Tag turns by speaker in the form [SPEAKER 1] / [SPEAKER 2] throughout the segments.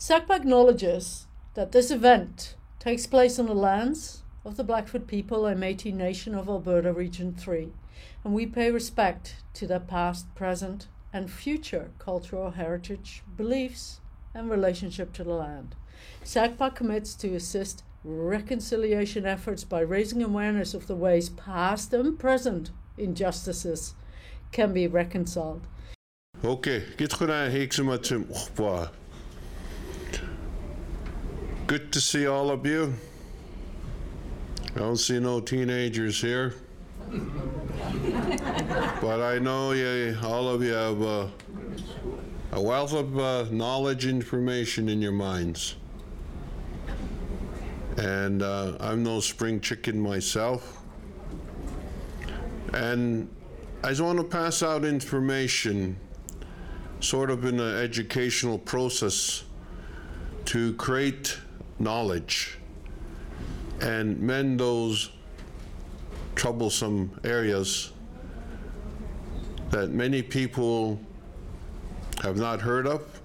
[SPEAKER 1] SACPA acknowledges that this event takes place on the lands of the Blackfoot people and Métis Nation of Alberta Region 3, and we pay respect to their past, present, and future cultural heritage, beliefs, and relationship to the land. SACPA commits to assist reconciliation efforts by raising awareness of the ways past and present injustices can be reconciled.
[SPEAKER 2] Okay, get gonna hiksumatum Good to see all of you. I don't see no teenagers here. but I know you, all of you have uh, a wealth of uh, knowledge information in your minds. And uh, I'm no spring chicken myself. And I just want to pass out information, sort of in an educational process, to create knowledge and mend those troublesome areas that many people have not heard of,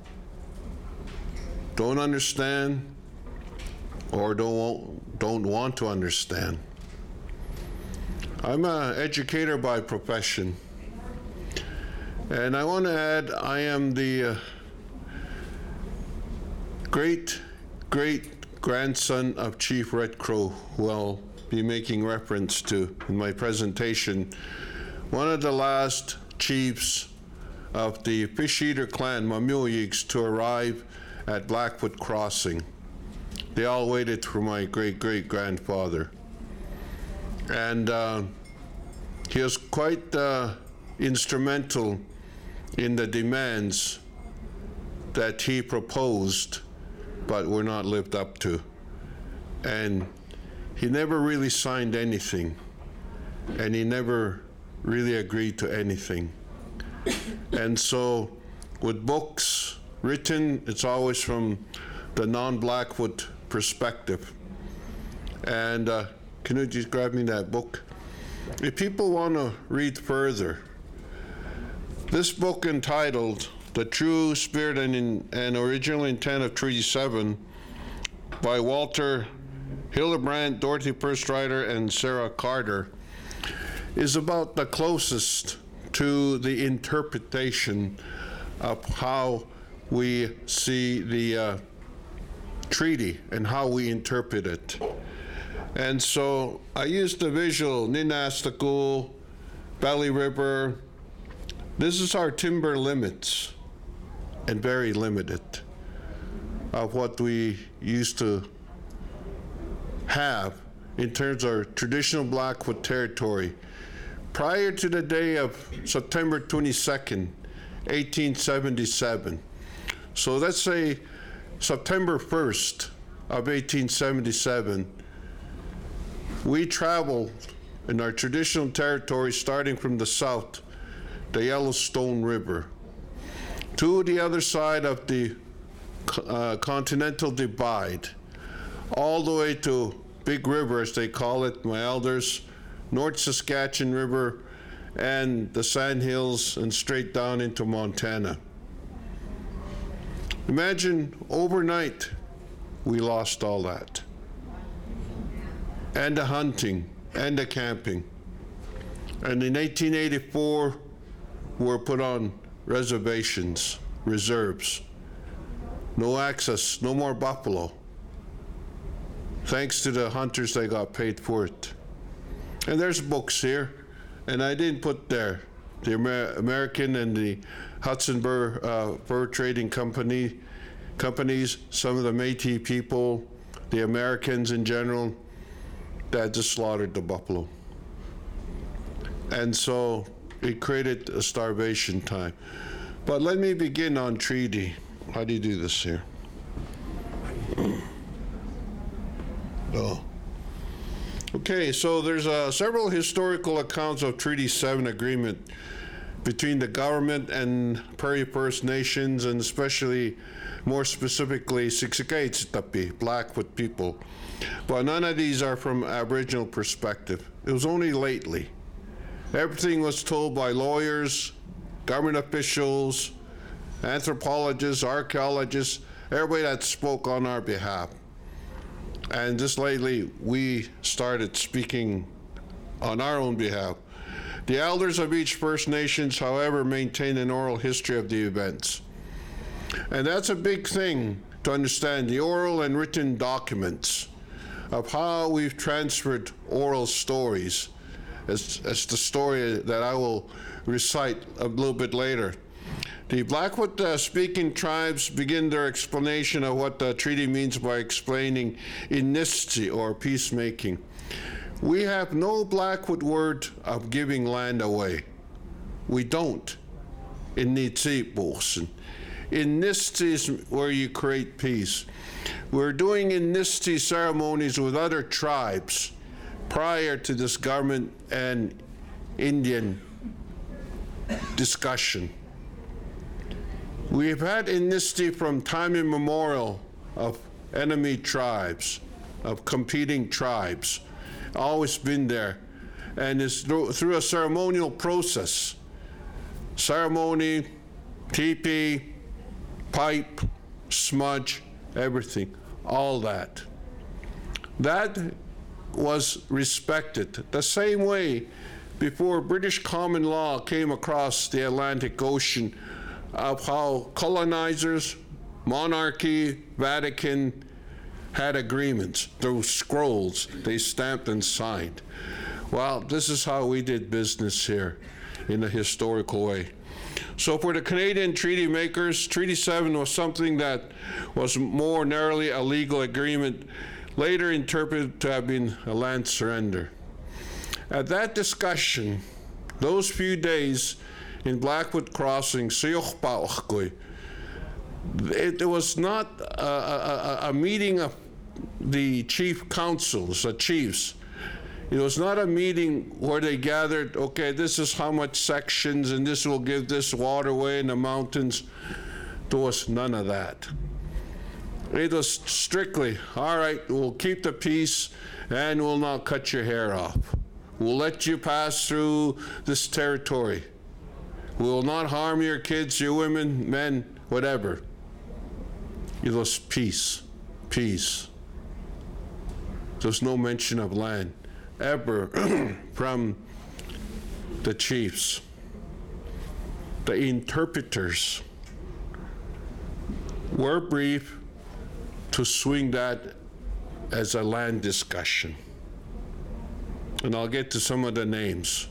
[SPEAKER 2] don't understand, or don't, don't want to understand. I'm an educator by profession. And I want to add, I am the uh, great, great grandson of Chief Red Crow, who I'll be making reference to in my presentation. One of the last chiefs of the Fish Eater clan, Mamuyiks, to arrive at Blackfoot Crossing. They all waited for my great great grandfather. And uh, he was quite uh, instrumental in the demands that he proposed, but were not lived up to. And he never really signed anything, and he never really agreed to anything. and so, with books written, it's always from the non Blackfoot perspective. And uh, can you just grab me that book? If people want to read further, this book entitled The True Spirit and, in, and Original Intent of Treaty 7 by Walter Hildebrandt, Dorothy First Rider, and Sarah Carter is about the closest to the interpretation of how we see the uh, treaty and how we interpret it. And so I used the visual Ninastaku, Valley River. This is our timber limits, and very limited of what we used to have in terms of our traditional Blackfoot territory prior to the day of September 22nd, 1877. So let's say September 1st of 1877, we traveled in our traditional territory starting from the south, the Yellowstone River, to the other side of the uh, continental divide, all the way to Big River, as they call it, my elders, North Saskatchewan River, and the Sandhills, and straight down into Montana. Imagine overnight we lost all that. And the hunting, and the camping. And in 1884, we were put on reservations, reserves. No access, no more buffalo. Thanks to the hunters, they got paid for it. And there's books here, and I didn't put there the Amer- American and the Hudson Fur, uh, Fur Trading Company companies, some of the Métis people, the Americans in general, that just slaughtered the buffalo. And so it created a starvation time. But let me begin on treaty. How do you do this here? oh. Okay, so there's uh, several historical accounts of Treaty 7 agreement between the government and Prairie First Nations, and especially more specifically Siksikaitsitapi, Blackfoot people. But none of these are from Aboriginal perspective. It was only lately. Everything was told by lawyers, government officials, anthropologists, archaeologists, everybody that spoke on our behalf. And just lately, we started speaking on our own behalf. The elders of each First Nations, however, maintain an oral history of the events. And that's a big thing to understand the oral and written documents of how we've transferred oral stories as, as the story that I will recite a little bit later. The Blackfoot uh, speaking tribes begin their explanation of what the treaty means by explaining innisty or peacemaking. We have no Blackfoot word of giving land away. We don't. In Nitsipos. Innisty is where you create peace. We're doing innisty ceremonies with other tribes prior to this government and Indian discussion. We've had amnesty from time immemorial of enemy tribes, of competing tribes, always been there. And it's through, through a ceremonial process ceremony, teepee, pipe, smudge, everything, all that. That was respected the same way before British common law came across the Atlantic Ocean of how colonizers, monarchy, Vatican had agreements, those scrolls they stamped and signed. Well, this is how we did business here in a historical way. So, for the Canadian treaty makers, Treaty 7 was something that was more narrowly a legal agreement, later interpreted to have been a land surrender. At that discussion, those few days in Blackfoot Crossing, it, it was not a, a, a meeting of the chief councils, the chiefs. It was not a meeting where they gathered, okay, this is how much sections and this will give this waterway in the mountains. There was none of that. It was strictly, all right, we'll keep the peace and we'll not cut your hair off. We'll let you pass through this territory. We will not harm your kids, your women, men, whatever. It was peace, peace. There's no mention of land ever from the chiefs, the interpreters were brief to swing that as a land discussion. And I'll get to some of the names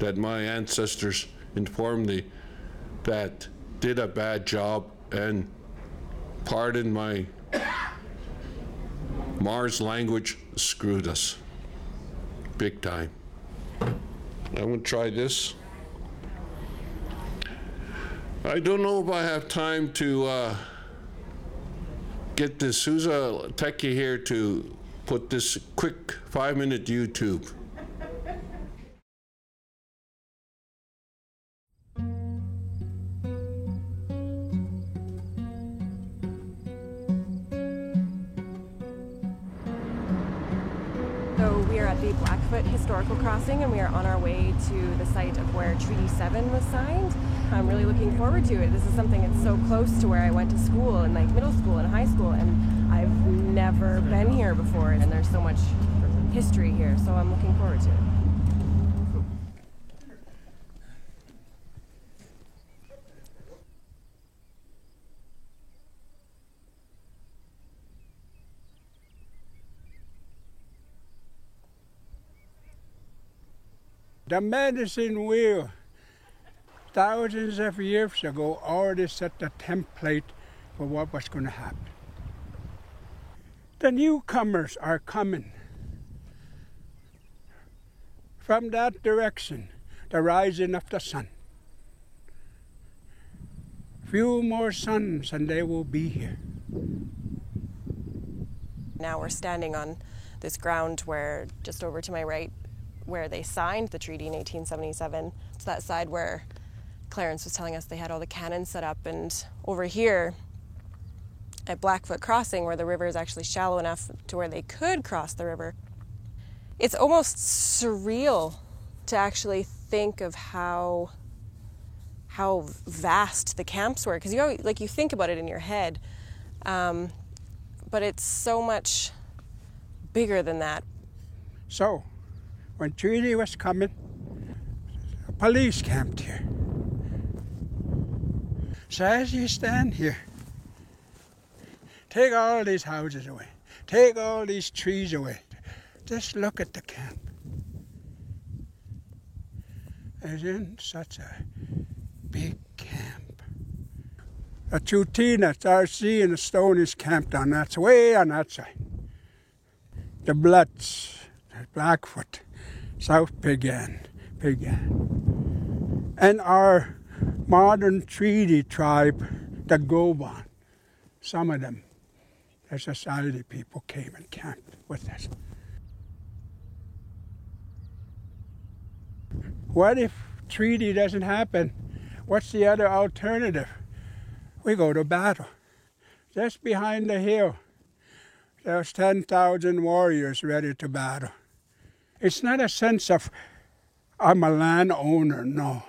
[SPEAKER 2] that my ancestors informed me that did a bad job and pardon my Mars language screwed us big time. I'm going to try this. I don't know if I have time to uh, get this. Who's a techie here to put this quick five minute YouTube.
[SPEAKER 3] So we are at the Blackfoot Historical Crossing and we are on our way to the site of where Treaty 7 was signed. I'm really looking forward to it. This is something that's so close to where I went to school and like middle school and high school and I've never been here before and there's so much history here so I'm looking forward to it.
[SPEAKER 4] The medicine wheel, thousands of years ago, already set the template for what was going to happen. The newcomers are coming. From that direction, the rising of the sun. Few more suns and they will be here.
[SPEAKER 3] Now we're standing on this ground where just over to my right where they signed the treaty in 1877. It's that side where Clarence was telling us they had all the cannons set up, and over here at Blackfoot Crossing, where the river is actually shallow enough to where they could cross the river, it's almost surreal to actually think of how how vast the camps were because you like you think about it in your head Um, but it's so much bigger than that.
[SPEAKER 4] So, when treaty was coming, police camped here. So as you stand here, take all these houses away, take all these trees away, just look at the camp. It's in such a big camp. A Tsuut'ina, RC, and the stone is camped on that way on that side. The Bloods, the Blackfoot, South Piegan, Piegan. And our modern treaty tribe, the Goban, some of them, the society people came and camped with us. What if treaty doesn't happen? What's the other alternative? We go to battle. Just behind the hill, there's 10,000 warriors ready to battle. It's not a sense of, I'm a landowner, no.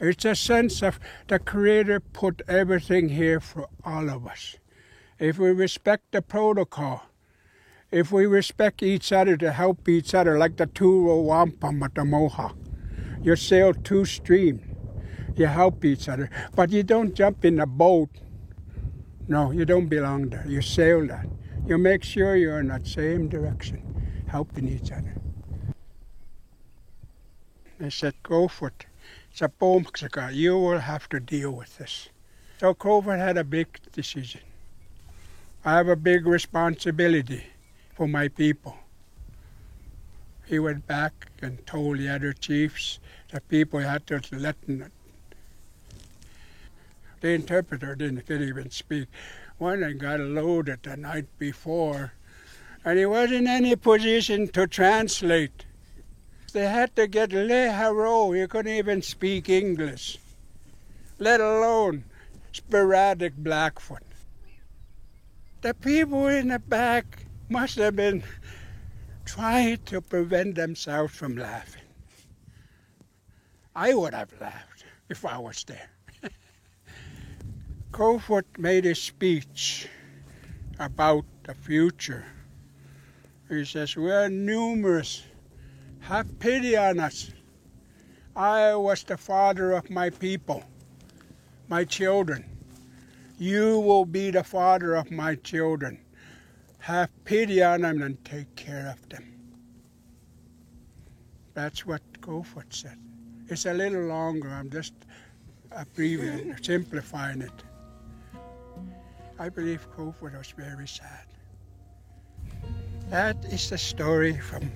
[SPEAKER 4] It's a sense of the Creator put everything here for all of us. If we respect the protocol, if we respect each other to help each other, like the two at the Mohawk, you sail two streams, you help each other, but you don't jump in a boat. No, you don't belong there. You sail that. You make sure you're in that same direction, helping each other. They said, go for it. Sapomksaka, you will have to deal with this. So Crowfoot had a big decision. I have a big responsibility for my people. He went back and told the other chiefs that people had to let them. The interpreter didn't even speak. One them got loaded the night before, and he wasn't in any position to translate. They had to get Le. He couldn't even speak English, let alone sporadic Blackfoot. The people in the back must have been trying to prevent themselves from laughing. I would have laughed if I was there. Crowfoot made a speech about the future. He says, We are numerous have pity on us. I was the father of my people, my children. You will be the father of my children. Have pity on them and take care of them. That's what Crowfoot said. It's a little longer. I'm just abbreviating, simplifying it. I believe Crowfoot was very sad. That is the story from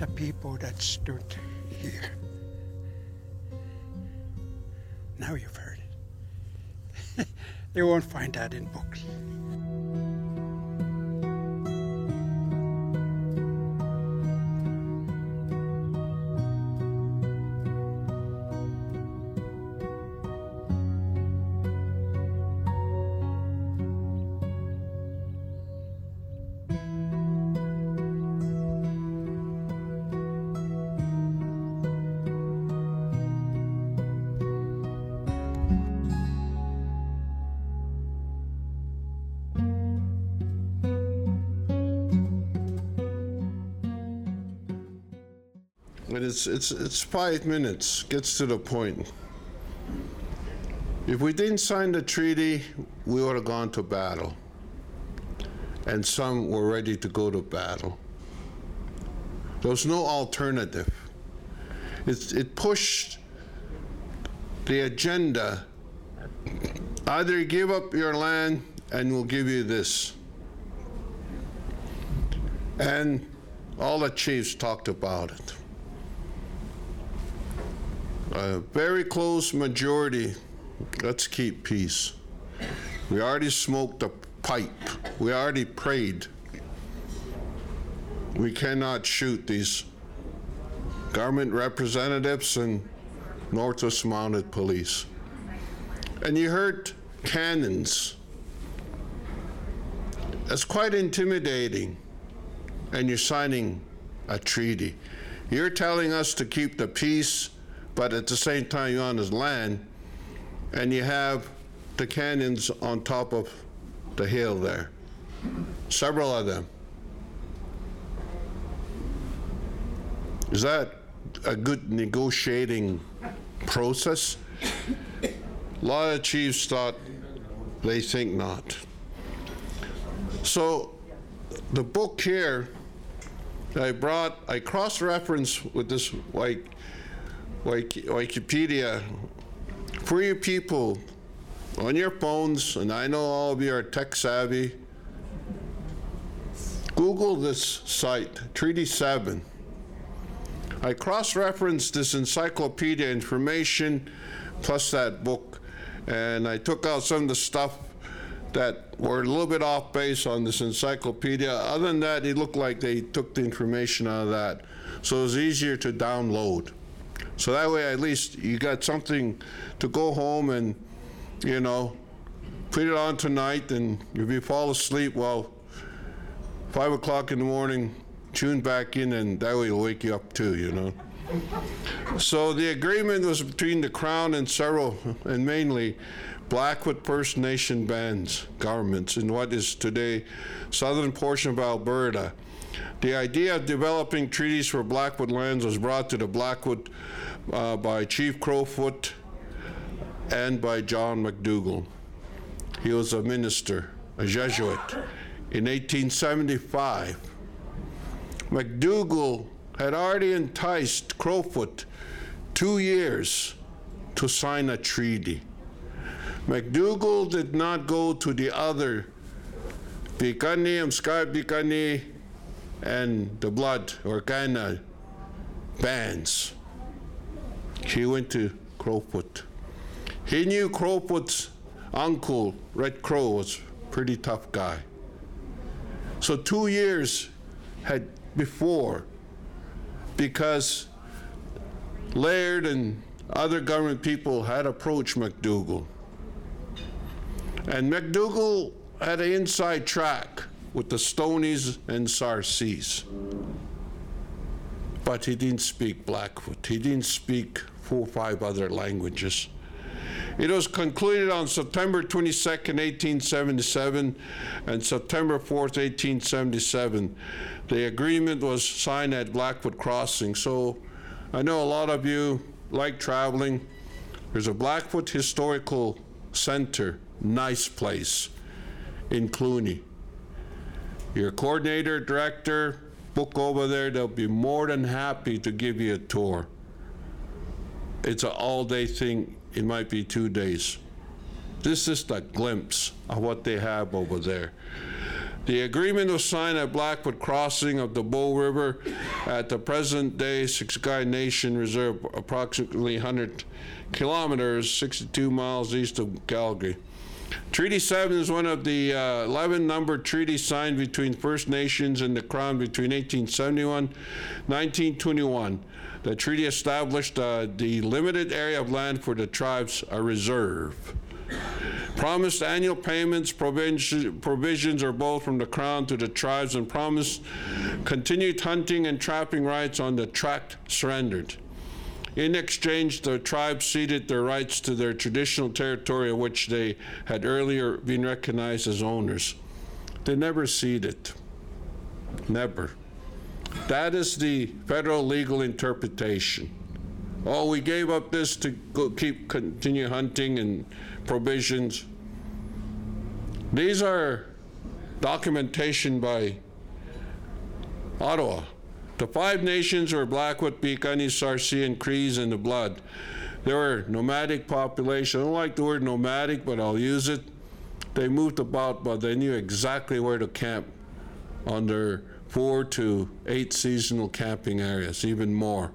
[SPEAKER 4] the people that stood here. Now you've heard it. you won't find that in books.
[SPEAKER 2] It's, it's, it's five minutes, gets to the point. If we didn't sign the treaty, we would have gone to battle. And some were ready to go to battle. There was no alternative. It pushed the agenda either give up your land and we'll give you this. And all the chiefs talked about it. A very close majority, let's keep peace. We already smoked a pipe. We already prayed. We cannot shoot these government representatives and Northwest Mounted Police. And you heard cannons. That's quite intimidating. And you're signing a treaty. You're telling us to keep the peace but at the same time you're on his land and you have the canyons on top of the hill there. Several of them. Is that a good negotiating process? A lot of chiefs thought they think not. So the book here I brought, I cross-reference with this like, like Wikipedia for you people on your phones, and I know all of you are tech savvy. Google this site, Treaty 7. I cross referenced this encyclopedia information plus that book, and I took out some of the stuff that were a little bit off base on this encyclopedia. Other than that, it looked like they took the information out of that. So it was easier to download. So that way, at least you got something to go home and, you know, put it on tonight, and if you fall asleep, well, five o'clock in the morning, tune back in, and that way it'll wake you up too, you know. So the agreement was between the Crown and several, and mainly Blackfoot First Nation bands, governments in what is today southern portion of Alberta. The idea of developing treaties for Blackfoot lands was brought to the Blackfoot uh, by Chief Crowfoot and by John McDougall. He was a minister, a Jesuit. In 1875, McDougall had already enticed Crowfoot two years to sign a treaty. McDougall did not go to the other and the Blood or Kainai bands. He went to Crowfoot. He knew Crowfoot's uncle, Red Crow, was pretty tough guy. So two years had before, because Laird and other government people had approached McDougall. And McDougall had an inside track with the Stonies and Sarcees. But he didn't speak Blackfoot. He didn't speak four or five other languages. It was concluded on September 22, 1877, and September 4, 1877. The agreement was signed at Blackfoot Crossing. So I know a lot of you like traveling. There's a Blackfoot Historical Center, nice place in Cluny. Your coordinator, director, book over there, they'll be more than happy to give you a tour. It's an all day thing it might be two days. This is a glimpse of what they have over there. The agreement was signed at Blackfoot Crossing of the Bow River at the present day Siksika Nation Reserve, approximately 100 kilometers, 62 miles east of Calgary. Treaty 7 is one of the uh, 11 numbered treaties signed between First Nations and the Crown between 1871 1921. The treaty established uh, the limited area of land for the tribes a reserve. Promised annual payments, provisions are both from the Crown to the tribes, and promised continued hunting and trapping rights on the tract surrendered. In exchange, the tribes ceded their rights to their traditional territory, of which they had earlier been recognized as owners. They never ceded. Never. That is the federal legal interpretation. Oh, we gave up this to keep continue hunting and provisions. These are documentation by Ottawa. The five nations were Blackfoot, Sarcee, and Crees in the blood. They were nomadic population. I don't like the word nomadic, but I'll use it. They moved about, but they knew exactly where to camp their four to eight seasonal camping areas, even more,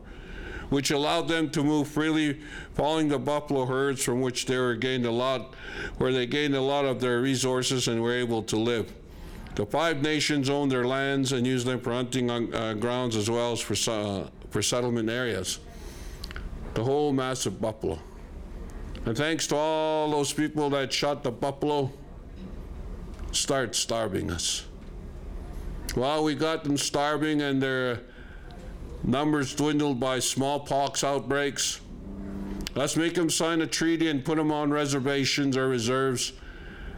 [SPEAKER 2] which allowed them to move freely, following the buffalo herds from which they were gained a lot, where they gained a lot of their resources and were able to live. The five nations owned their lands and used them for hunting uh, grounds as well as for, uh, for settlement areas. The whole massive buffalo. And thanks to all those people that shot the buffalo, start starving us. Well, we got them starving and their numbers dwindled by smallpox outbreaks. Let's make them sign a treaty and put them on reservations or reserves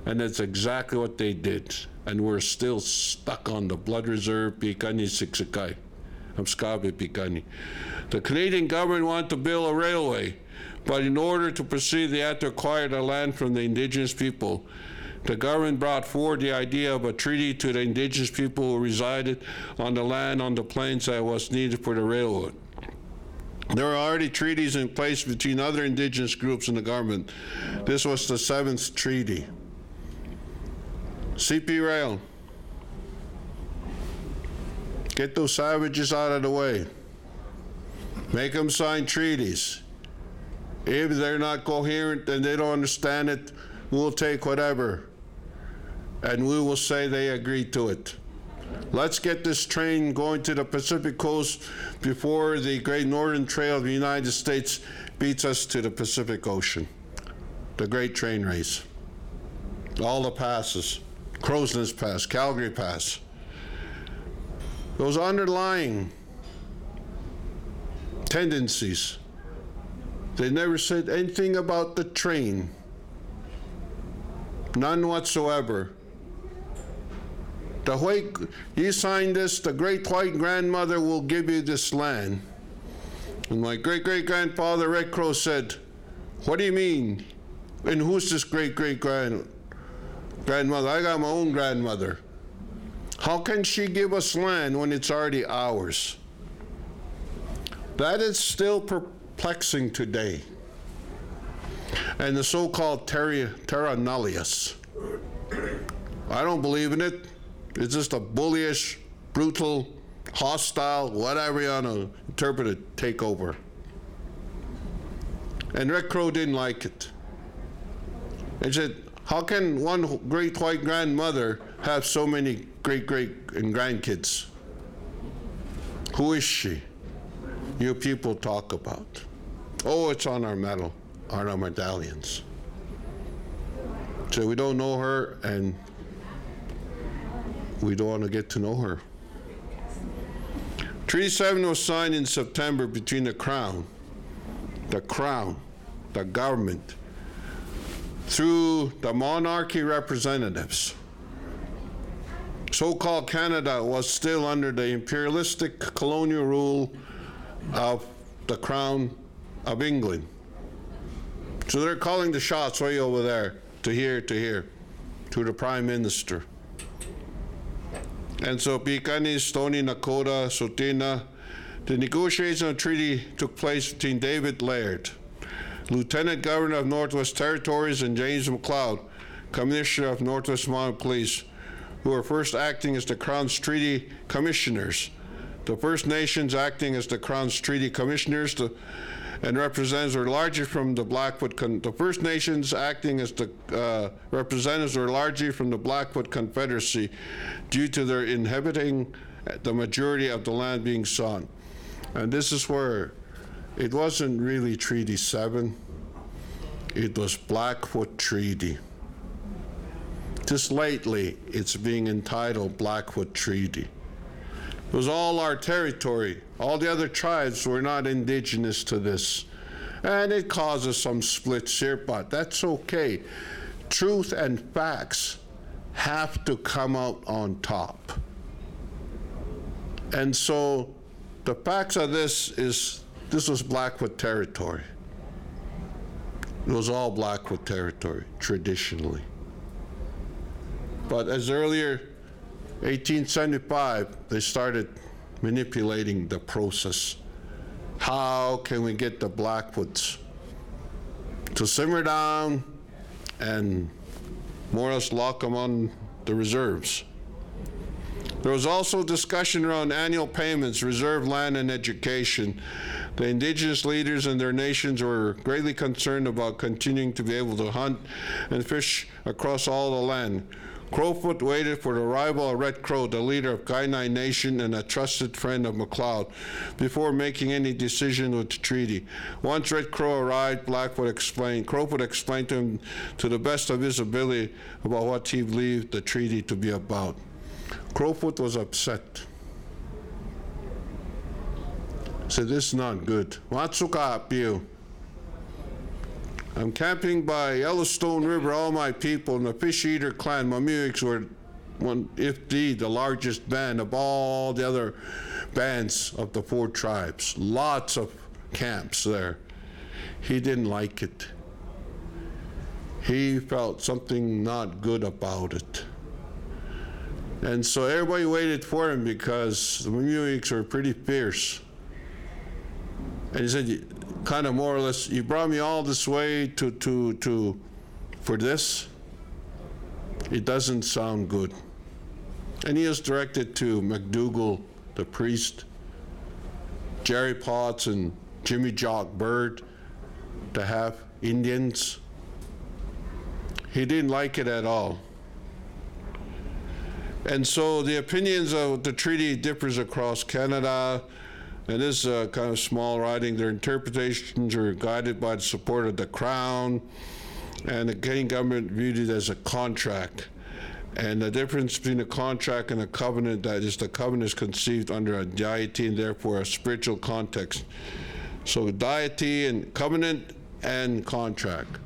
[SPEAKER 2] And that's exactly what they did. And we're still stuck on the blood reserve, Pikani. I'm Pikani. The Canadian government wanted to build a railway, but in order to proceed, they had to acquire the land from the indigenous people. The government brought forward the idea of a treaty to the indigenous people who resided on the land on the plains that was needed for the railroad. There were already treaties in place between other indigenous groups and the government. This was the seventh treaty. CP Rail. Get those savages out of the way. Make them sign treaties. If they're not coherent and they don't understand it, we'll take whatever. And we will say they agreed to it. Let's get this train going to the Pacific coast before the Great Northern Trail of the United States beats us to the Pacific Ocean. The Great Train Race. All the passes Crow's Nest Pass, Calgary Pass. Those underlying tendencies. They never said anything about the train. None whatsoever. The white, you sign this, the great white grandmother will give you this land. And my great great grandfather Red Crow said, What do you mean? And who's this great great grand grandmother? I got my own grandmother. How can she give us land when it's already ours? That is still perplexing today. And the so called terra, terra nullius. I don't believe in it. It's just a bullish, brutal, hostile, whatever you want to interpret it, takeover. And Red Crow didn't like it. He said, How can one great white grandmother have so many great great and grandkids? Who is she? You people talk about. Oh, it's on our medal, on our medallions. So we don't know her, and we don't want to get to know her. Treaty 7 was signed in September between the Crown, the Crown, the government, through the monarchy representatives. So called Canada was still under the imperialistic colonial rule of the Crown of England. So they're calling the shots way over there, to here, to here, to the Prime Minister. And so Pikani, Stony, Nakota, Tsuut'ina, the negotiation of treaty took place between David Laird, Lieutenant Governor of Northwest Territories, and James Macleod, Commissioner of Northwest Mounted Police, who are first acting as the Crown's treaty commissioners. The First Nations acting as the Crown's treaty commissioners, and representatives were largely from the Blackfoot. Con- the First Nations acting as the uh, representatives were largely from the Blackfoot Confederacy, due to their inhabiting the majority of the land being sought. And this is where it wasn't really Treaty Seven; it was Blackfoot Treaty. Just lately, it's being entitled Blackfoot Treaty. It was all our territory. All the other tribes were not indigenous to this. And it causes some splits here, but that's okay. Truth and facts have to come out on top. And so the facts of this is this was Blackfoot territory. It was all Blackfoot territory, traditionally. But as earlier 1875, they started manipulating the process. How can we get the Blackfoots to simmer down and more or less lock them on the reserves? There was also discussion around annual payments, reserve land, and education. The indigenous leaders and their nations were greatly concerned about continuing to be able to hunt and fish across all the land. Crowfoot waited for the arrival of Red Crow, the leader of Kainai Nation and a trusted friend of Macleod, before making any decision with the treaty. Once Red Crow arrived, Blackfoot explained, Crowfoot explained to him to the best of his ability about what he believed the treaty to be about. Crowfoot was upset. Said, this is not good. Matsuka appeal. I'm camping by Yellowstone River, all my people, and the Fish Eater clan, Mamuiks, were one, if the, the largest band of all the other bands of the four tribes. Lots of camps there. He didn't like it. He felt something not good about it. And so everybody waited for him because the Mamuiks were pretty fierce. And he said, kind of more or less, you brought me all this way to, to, to, for this? It doesn't sound good. And he was directed to McDougall, the priest, Jerry Potts, and Jimmy Jock Bird to have Indians. He didn't like it at all. And so the opinions of the treaty differs across Canada. And this is a kind of small writing. Their interpretations are guided by the support of the Crown, and the Canadian government viewed it as a contract. And the difference between a contract and a covenant, that is, the covenant is conceived under a deity and therefore a spiritual context. So deity and covenant and contract.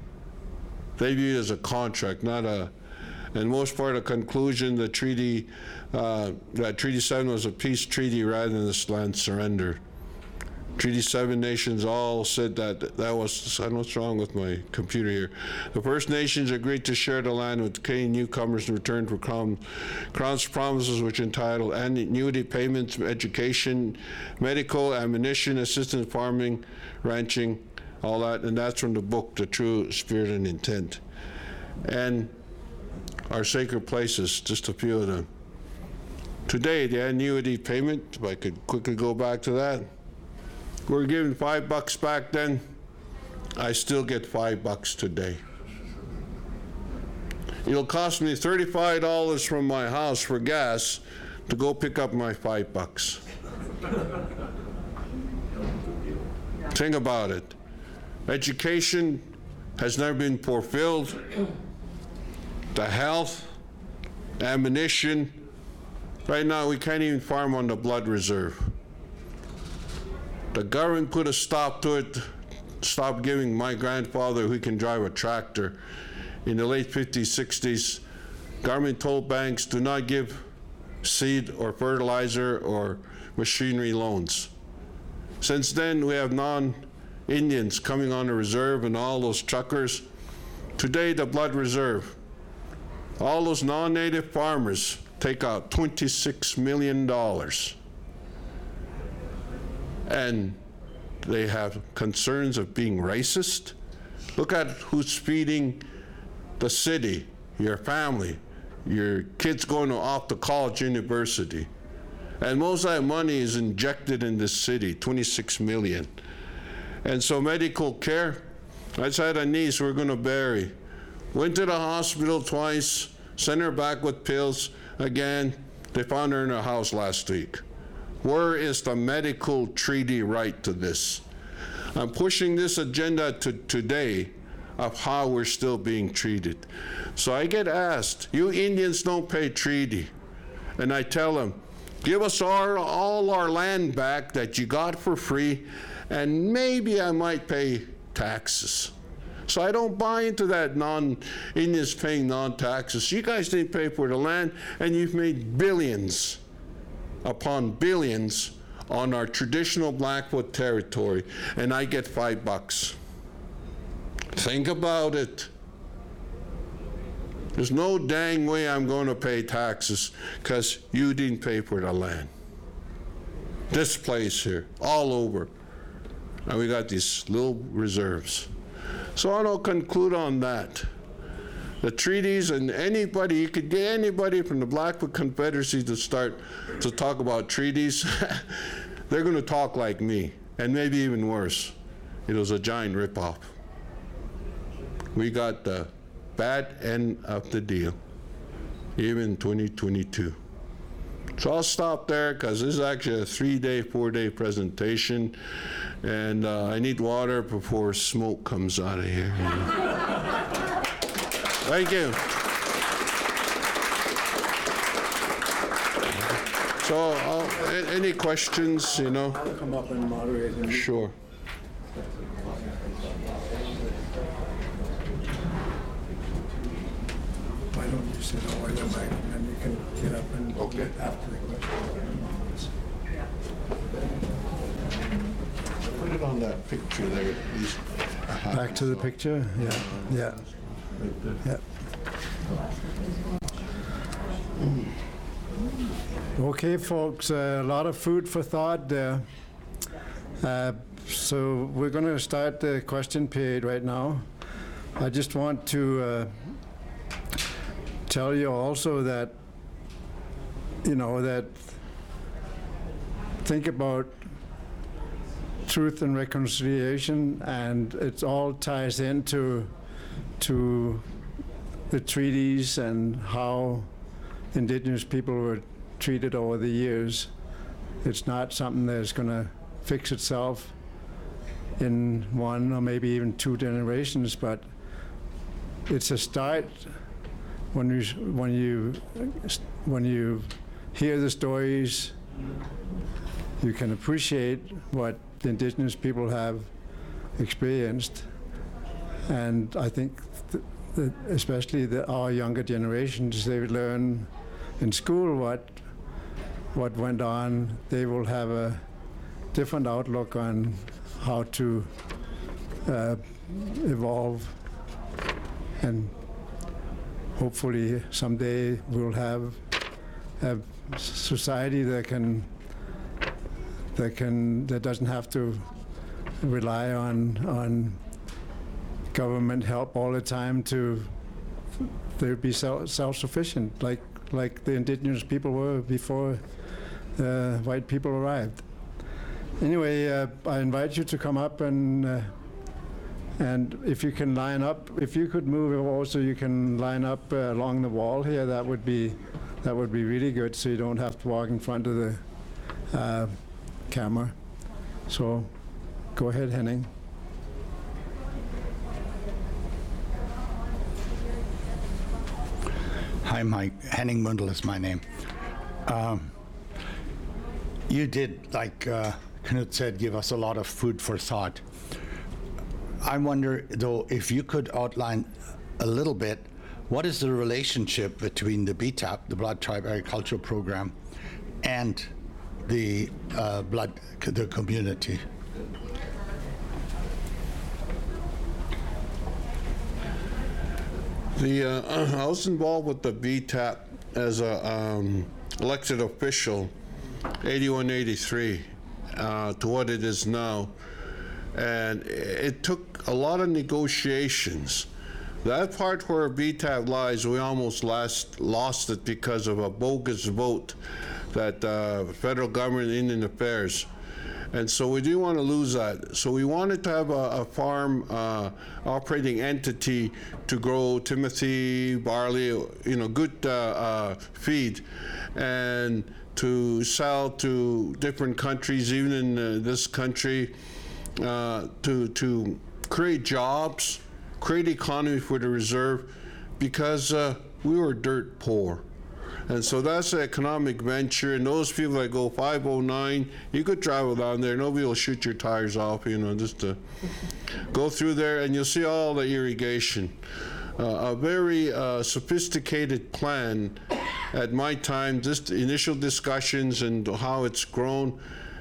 [SPEAKER 2] They view it as a contract, not a and most part a conclusion. The treaty, uh, that Treaty 7 was a peace treaty rather than a land surrender. Treaty 7 nations all said that that was, I don't know what's wrong with my computer here. The First Nations agreed to share the land with Canadian newcomers in return for Crown, Crown's promises, which entitled annuity payments, education, medical, ammunition, assistance, farming, ranching, all that. And that's from the book, The True Spirit and Intent. And our sacred places, just a few of them. Today, the annuity payment, if I could quickly go back to that, we are given five bucks back then. I still get five bucks today. It'll cost me $35 from my house for gas to go pick up my five bucks. Think about it. Education has never been fulfilled the health, ammunition. Right now, we can't even farm on the blood reserve. The government put a stop to it, stop giving my grandfather, who can drive a tractor, in the late 50s, 60s. Government told banks do not give seed or fertilizer or machinery loans. Since then, we have non Indians coming on the reserve and all those truckers. Today, the blood reserve all those non native farmers take out $26 million. And they have concerns of being racist. Look at who's feeding the city, your family, your kids going off to college, university. And most of that money is injected in this city, 26 million. And so medical care, I had a niece we're to bury. Went to the hospital twice, sent her back with pills. Again, they found her in her house last week. Where is the medical treaty right to this? I'm pushing this agenda to today of how we're still being treated. So I get asked, you Indians don't pay treaty. And I tell them, give us our, all our land back that you got for free, and maybe I might pay taxes. So I don't buy into that non Indians paying non taxes. You guys didn't pay for the land, and you've made billions upon billions on our traditional Blackfoot territory, and I get five bucks. Think about it. There's no dang way I'm going to pay taxes because you didn't pay for the land. This place here, all over. And we got these little reserves. So I'll conclude on that. The treaties and anybody, you could get anybody from the Blackfoot Confederacy to start to talk about treaties. They're going to talk like me, and maybe even worse. It was a giant ripoff. We got the bad end of the deal, even 2022. So I'll stop there because this is actually a three day, four day presentation. And uh, I need water before smoke comes out of here. Thank you. So, uh, any questions, you know?
[SPEAKER 5] I'll come up and moderate.
[SPEAKER 2] Sure.
[SPEAKER 6] Why don't you sit all the way back and then you can get up and
[SPEAKER 2] okay.
[SPEAKER 6] after the question.
[SPEAKER 2] Put it on that picture there, least.
[SPEAKER 6] Back to the picture, yeah, yeah, yeah. Okay, folks, a lot of food for thought there. Uh, So we're going to start the question period right now. I just want to uh, tell you also that, you know, that think about truth and reconciliation, and it all ties into to the treaties and how indigenous people were treated over the years. It's not something that's going to fix itself in one or maybe even two generations, but it's a start when you when you when you hear the stories you can appreciate what the indigenous people have experienced. And I think th- that especially the, our younger generations they would learn in school what what went on. They will have a different outlook on how to uh, evolve. And hopefully someday we'll have a society that can that can that doesn't have to rely on on government help all the time to they be self, self-sufficient like like the indigenous people were before uh, white people arrived anyway uh, I invite you to come up and uh, and if you can line up, if you could move also, you can line up uh, along the wall here. That would be, that would be really good. So you don't have to walk in front of the uh, camera. So, go ahead, Henning.
[SPEAKER 5] Hi, Mike. Henning Mundel is my name. Um, you did, like uh, Knut said, give us a lot of food for thought. I wonder, though, if you could outline a little bit what is the relationship between the BTAP, the Blood Tribe Agricultural Program, and the uh, blood, the community?
[SPEAKER 2] The, uh, I was involved with the BTAP as a um, elected official, 81, 83, uh, to what it is now. And it took a lot of negotiations. That part where BTAP lies, we almost last, lost it because of a bogus vote that uh, federal government Indian Affairs and so we didn't want to lose that. So we wanted to have a, a farm uh, operating entity to grow timothy, barley, you know, good uh, uh, feed, and to sell to different countries, even in uh, this country, uh, to to create jobs, create economy for the reserve, because we were dirt poor. And so that's an economic venture. And those people that go 509, you could travel down there. Nobody will shoot your tires off, you know, just to go through there and you'll see all the irrigation. Uh, a very uh, sophisticated plan at my time, just initial discussions and how it's grown.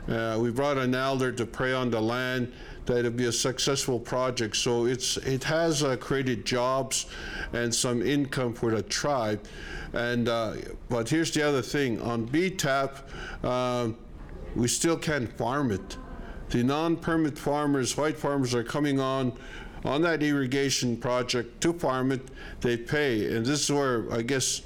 [SPEAKER 2] Uh, we brought an elder to pray on the land that it'll be a successful project. So it's it has uh, created jobs and some income for the tribe. And uh, but here's the other thing: on BTAP, uh, we still can't farm it. The non-permit farmers, white farmers, are coming on on that irrigation project to farm it. They pay, and this is where I guess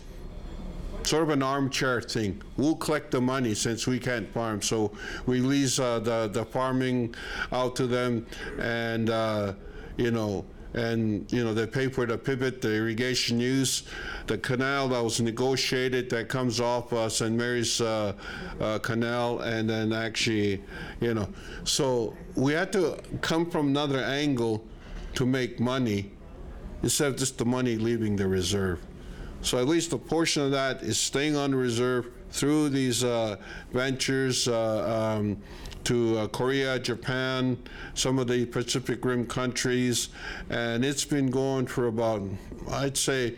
[SPEAKER 2] sort of an armchair thing. We'll collect the money since we can't farm, so we lease uh, the the farming out to them, and uh, you know, and you know they pay for the pivot, the irrigation use, the canal that was negotiated that comes off uh, St. Mary's uh, uh, Canal, and then actually, you know, so we had to come from another angle to make money instead of just the money leaving the reserve. So at least a portion of that is staying on the reserve through these uh, ventures uh, um, to uh, Korea, Japan, some of the Pacific Rim countries, and it's been going for about, I'd say,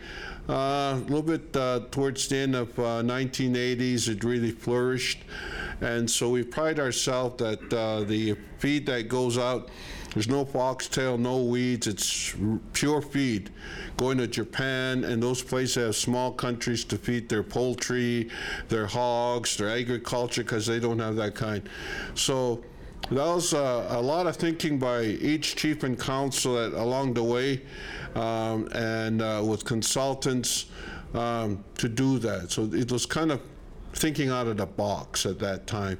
[SPEAKER 2] Uh, a little bit uh, towards the end of uh, 1980s, it really flourished, and so we pride ourselves that uh, the feed that goes out, there's no foxtail, no weeds. It's pure feed, going to Japan and those places have small countries to feed their poultry, their hogs, their agriculture because they don't have that kind. So that was uh, a lot of thinking by each chief and council that, along the way, um, and uh, with consultants um, to do that. So it was kind of thinking out of the box at that time,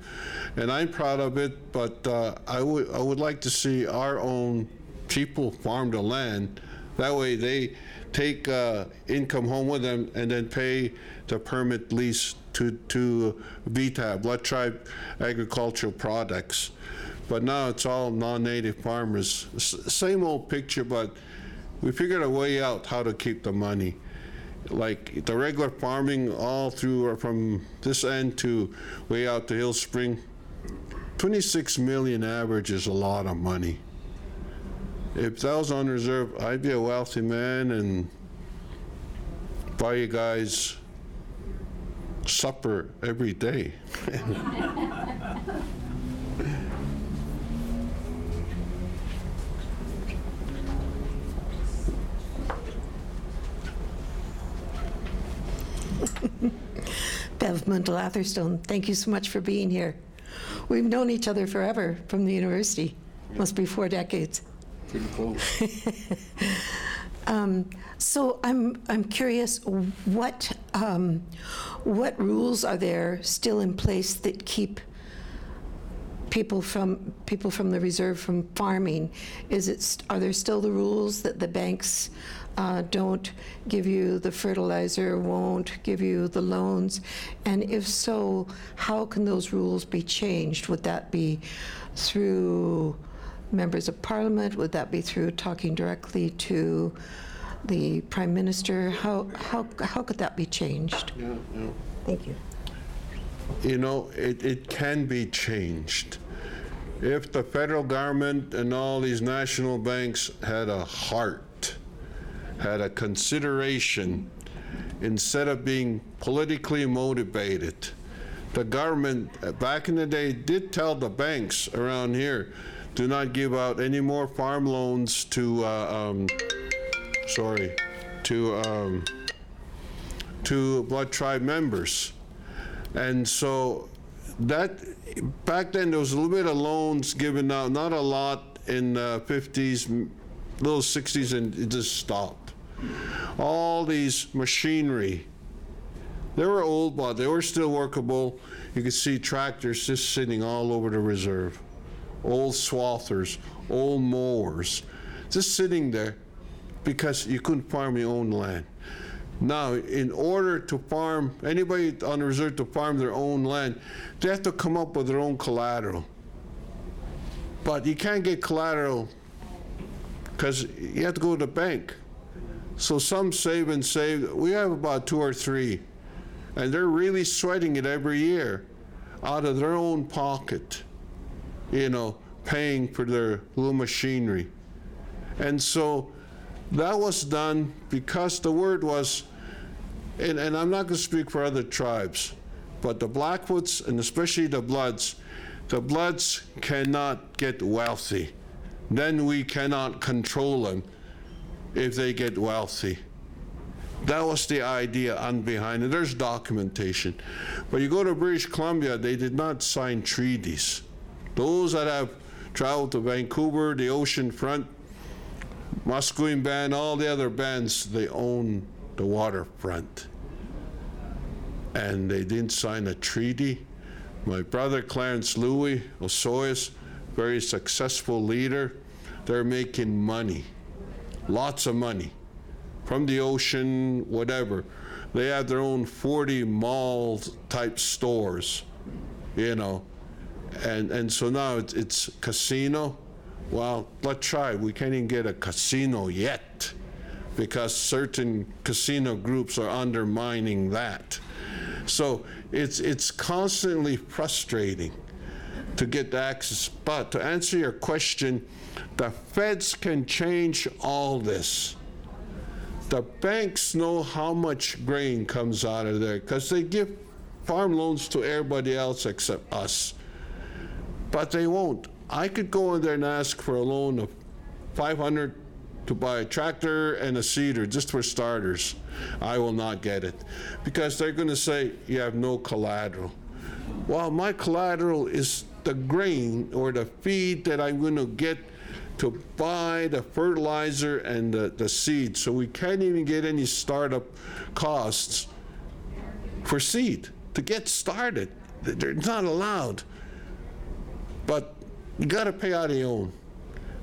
[SPEAKER 2] and I'm proud of it. But uh, I would I would like to see our own people farm the land. That way they take uh, income home with them and then pay the permit lease to to BTAP, Blood Tribe Agricultural Products. But now it's all non-native farmers. S- same old picture, but we figured a way out how to keep the money. Like the regular farming all through or from this end to way out to Hillspring, 26 million average is a lot of money. If that was on reserve, I'd be a wealthy man and buy you guys supper every day.
[SPEAKER 7] Bev Mundell Atherstone, thank you so much for being here. We've known each other forever from the university, must be four decades.
[SPEAKER 2] Pretty close.
[SPEAKER 7] Um, so I'm I'm curious what um, what rules are there still in place that keep people from people from the reserve from farming? Is it st- are there still the rules that the banks uh, don't give you the fertilizer, won't give you the loans, and if so, how can those rules be changed? Would that be through members of parliament? Would that be through talking directly to the prime minister? How how how could that be changed?
[SPEAKER 2] Yeah, yeah.
[SPEAKER 7] Thank you.
[SPEAKER 2] You know, it, it can be changed. If the federal government and all these national banks had a heart, had a consideration, instead of being politically motivated, the government uh, back in the day did tell the banks around here, do not give out any more farm loans to, uh, um, sorry, to, um, to Blood Tribe members. And so that, back then, there was a little bit of loans given out, not a lot in the 50s, little 60s, and it just stopped. All these machinery, they were old, but they were still workable. You could see tractors just sitting all over the reserve. Old swathers, old mowers, just sitting there because you couldn't farm your own land. Now, in order to farm, anybody on the reserve to farm their own land, they have to come up with their own collateral. But you can't get collateral because you have to go to the bank. So some save and save. We have about two or three, and they're really sweating it every year out of their own pocket, you know, paying for their little machinery. And so that was done because the word was, and, and I'm not going to speak for other tribes, but the Blackfoots and especially the Bloods, the Bloods cannot get wealthy. Then we cannot control them if they get wealthy. That was the idea on behind it. There's documentation. But you go to British Columbia, they did not sign treaties. Those that have traveled to Vancouver, the ocean front, Musqueam Band, all the other bands, they own the waterfront. And they didn't sign a treaty. My brother Clarence Louie Osoyoos, very successful leader, they're making money, lots of money, from the ocean, whatever. They have their own 40 mall type stores, you know. And, and so now it's, it's casino. Well, let's try. We can't even get a casino yet because certain casino groups are undermining that. So it's, it's constantly frustrating to get access. But to answer your question, the feds can change all this. the banks know how much grain comes out of there because they give farm loans to everybody else except us. But they won't. I could go in there and ask for a loan of 500 to buy a tractor and a seeder just for starters. I will not get it because they're going to say you have no collateral. Well, my collateral is the grain or the feed that I'm going to get to buy the fertilizer and the, the seed. So we can't even get any startup costs for seed to get started. They're not allowed. But you got to pay out of your own.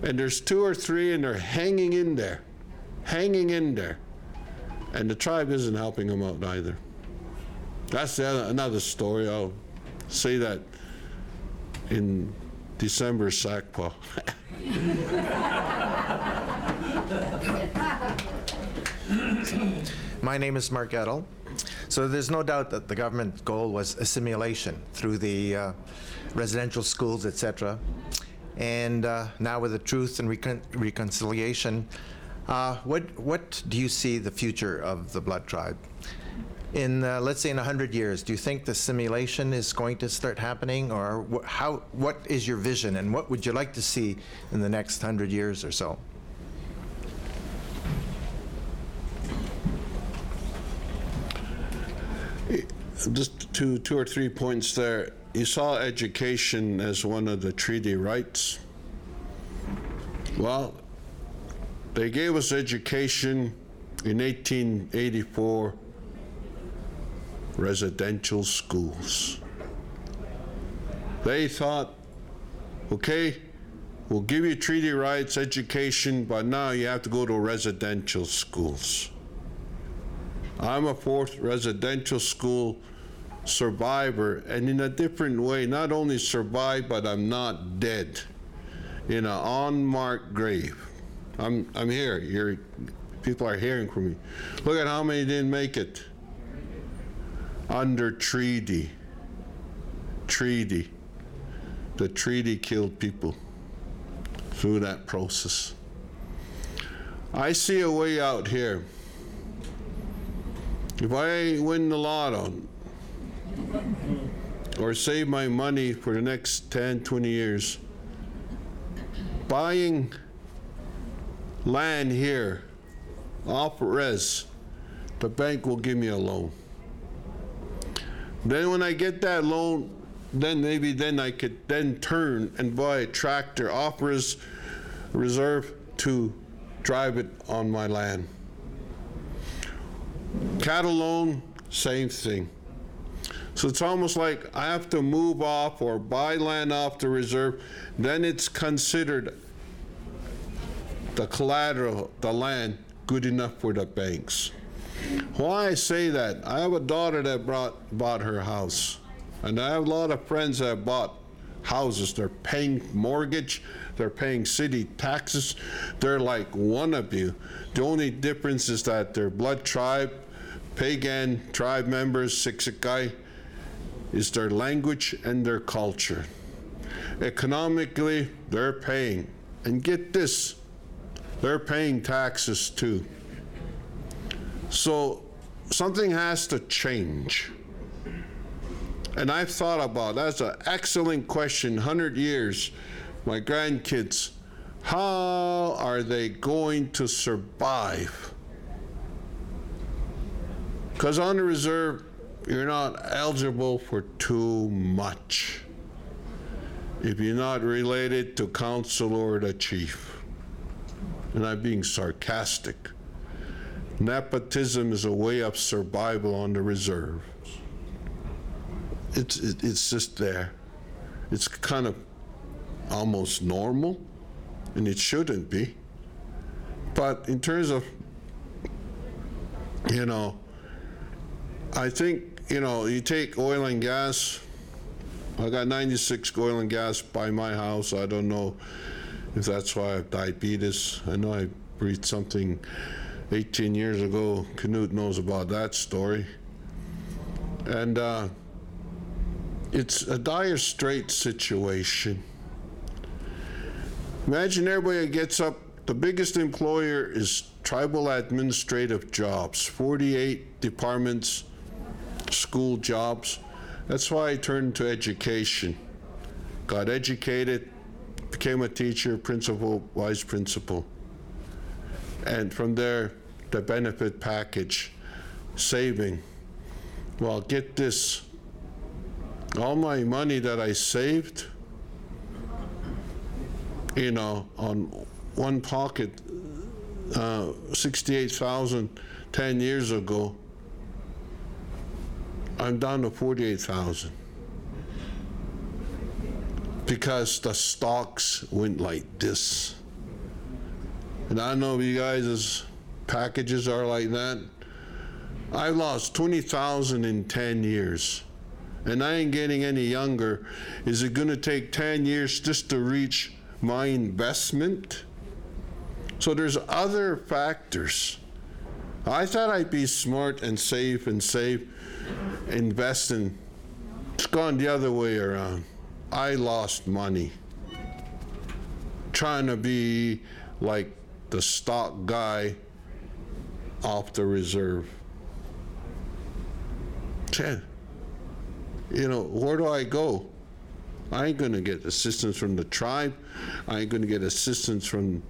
[SPEAKER 2] And there's two or three, and they're hanging in there, hanging in there. And the tribe isn't helping them out either. That's the other, another story. I'll say that in December, SACPA.
[SPEAKER 8] My name is Mark Edel. So there's no doubt that the government goal was assimilation through the uh, residential schools, etc. And uh, now with the truth and recon- reconciliation, uh, what what do you see the future of the blood tribe? In uh, let's say in 100 years, do you think the simulation is going to start happening, or wh- how? What is your vision, and what would you like to see in the next 100 years or so?
[SPEAKER 2] Just two, two or three points there. You saw education as one of the treaty rights. Well, they gave us education in 1884, residential schools. They thought, okay, we'll give you treaty rights, education, but now you have to go to residential schools. I'm a fourth residential school survivor, and in a different way, not only survived, but I'm not dead in an unmarked grave. I'm, I'm here. You're, people are hearing from me. Look at how many didn't make it. Under treaty. Treaty. The treaty killed people through that process. I see a way out here. If I win the lotto or save my money for the next 10, 20 years, buying land here off res, the bank will give me a loan. Then when I get that loan, then maybe then I could then turn and buy a tractor off res reserve to drive it on my land. Cattle loan, same thing. So it's almost like I have to move off or buy land off the reserve, then it's considered the collateral, the land, good enough for the banks. Why I say that? I have a daughter that brought, bought her house, and I have a lot of friends that bought houses. They're paying mortgage, they're paying city taxes. They're like one of you. The only difference is that they're blood tribe, pagan tribe members, Sikshikai, is their language and their culture. Economically, they're paying. And get this, they're paying taxes too. So something has to change. And I've thought about that's an excellent question. 100 years, my grandkids, how are they going to survive? Because on the reserve, you're not eligible for too much if you're not related to council or the chief. And I'm being sarcastic. Nepotism is a way of survival on the reserve. It's, it, it's just there. It's kind of almost normal, and it shouldn't be. But in terms of, you know, I think, you know, you take oil and gas. I got 96 oil and gas by my house. I don't know if that's why I have diabetes. I know I breathe something 18 years ago. Knut knows about that story. And uh, it's a dire straight situation. Imagine everybody gets up the biggest employer is tribal administrative jobs, 48 departments, school jobs. That's why I turned to education. Got educated, became a teacher, principal, vice principal. And from there, the benefit package, saving. Well, get this all my money that I saved, you know, on one pocket, uh, 68,000 10 years ago, I'm down to 48,000 because the stocks went like this. And I know you guys' packages are like that. I lost 20,000 in 10 years. And I ain't getting any younger. Is it going to take 10 years just to reach my investment? So there's other factors. I thought I'd be smart and safe and save, investing. It's gone the other way around. I lost money trying to be like the stock guy off the reserve. Chad, you know, where do I go? I ain't gonna get assistance from the tribe. I ain't gonna get assistance from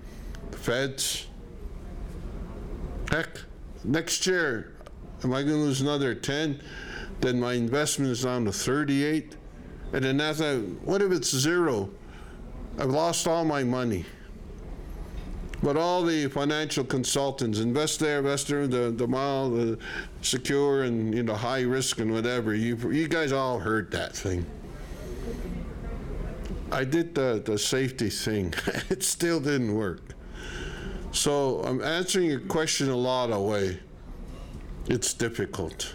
[SPEAKER 2] the feds. Heck, next year, am I gonna lose another 10? Then my investment is down to 38. And then that's a, what if it's zero? I've lost all my money. But all the financial consultants, invest there, invest there, the, the mile, the secure, and you know high risk and whatever. You you guys all heard that thing. I did the the safety thing. it still didn't work. So I'm answering your question a lot of way. It's difficult.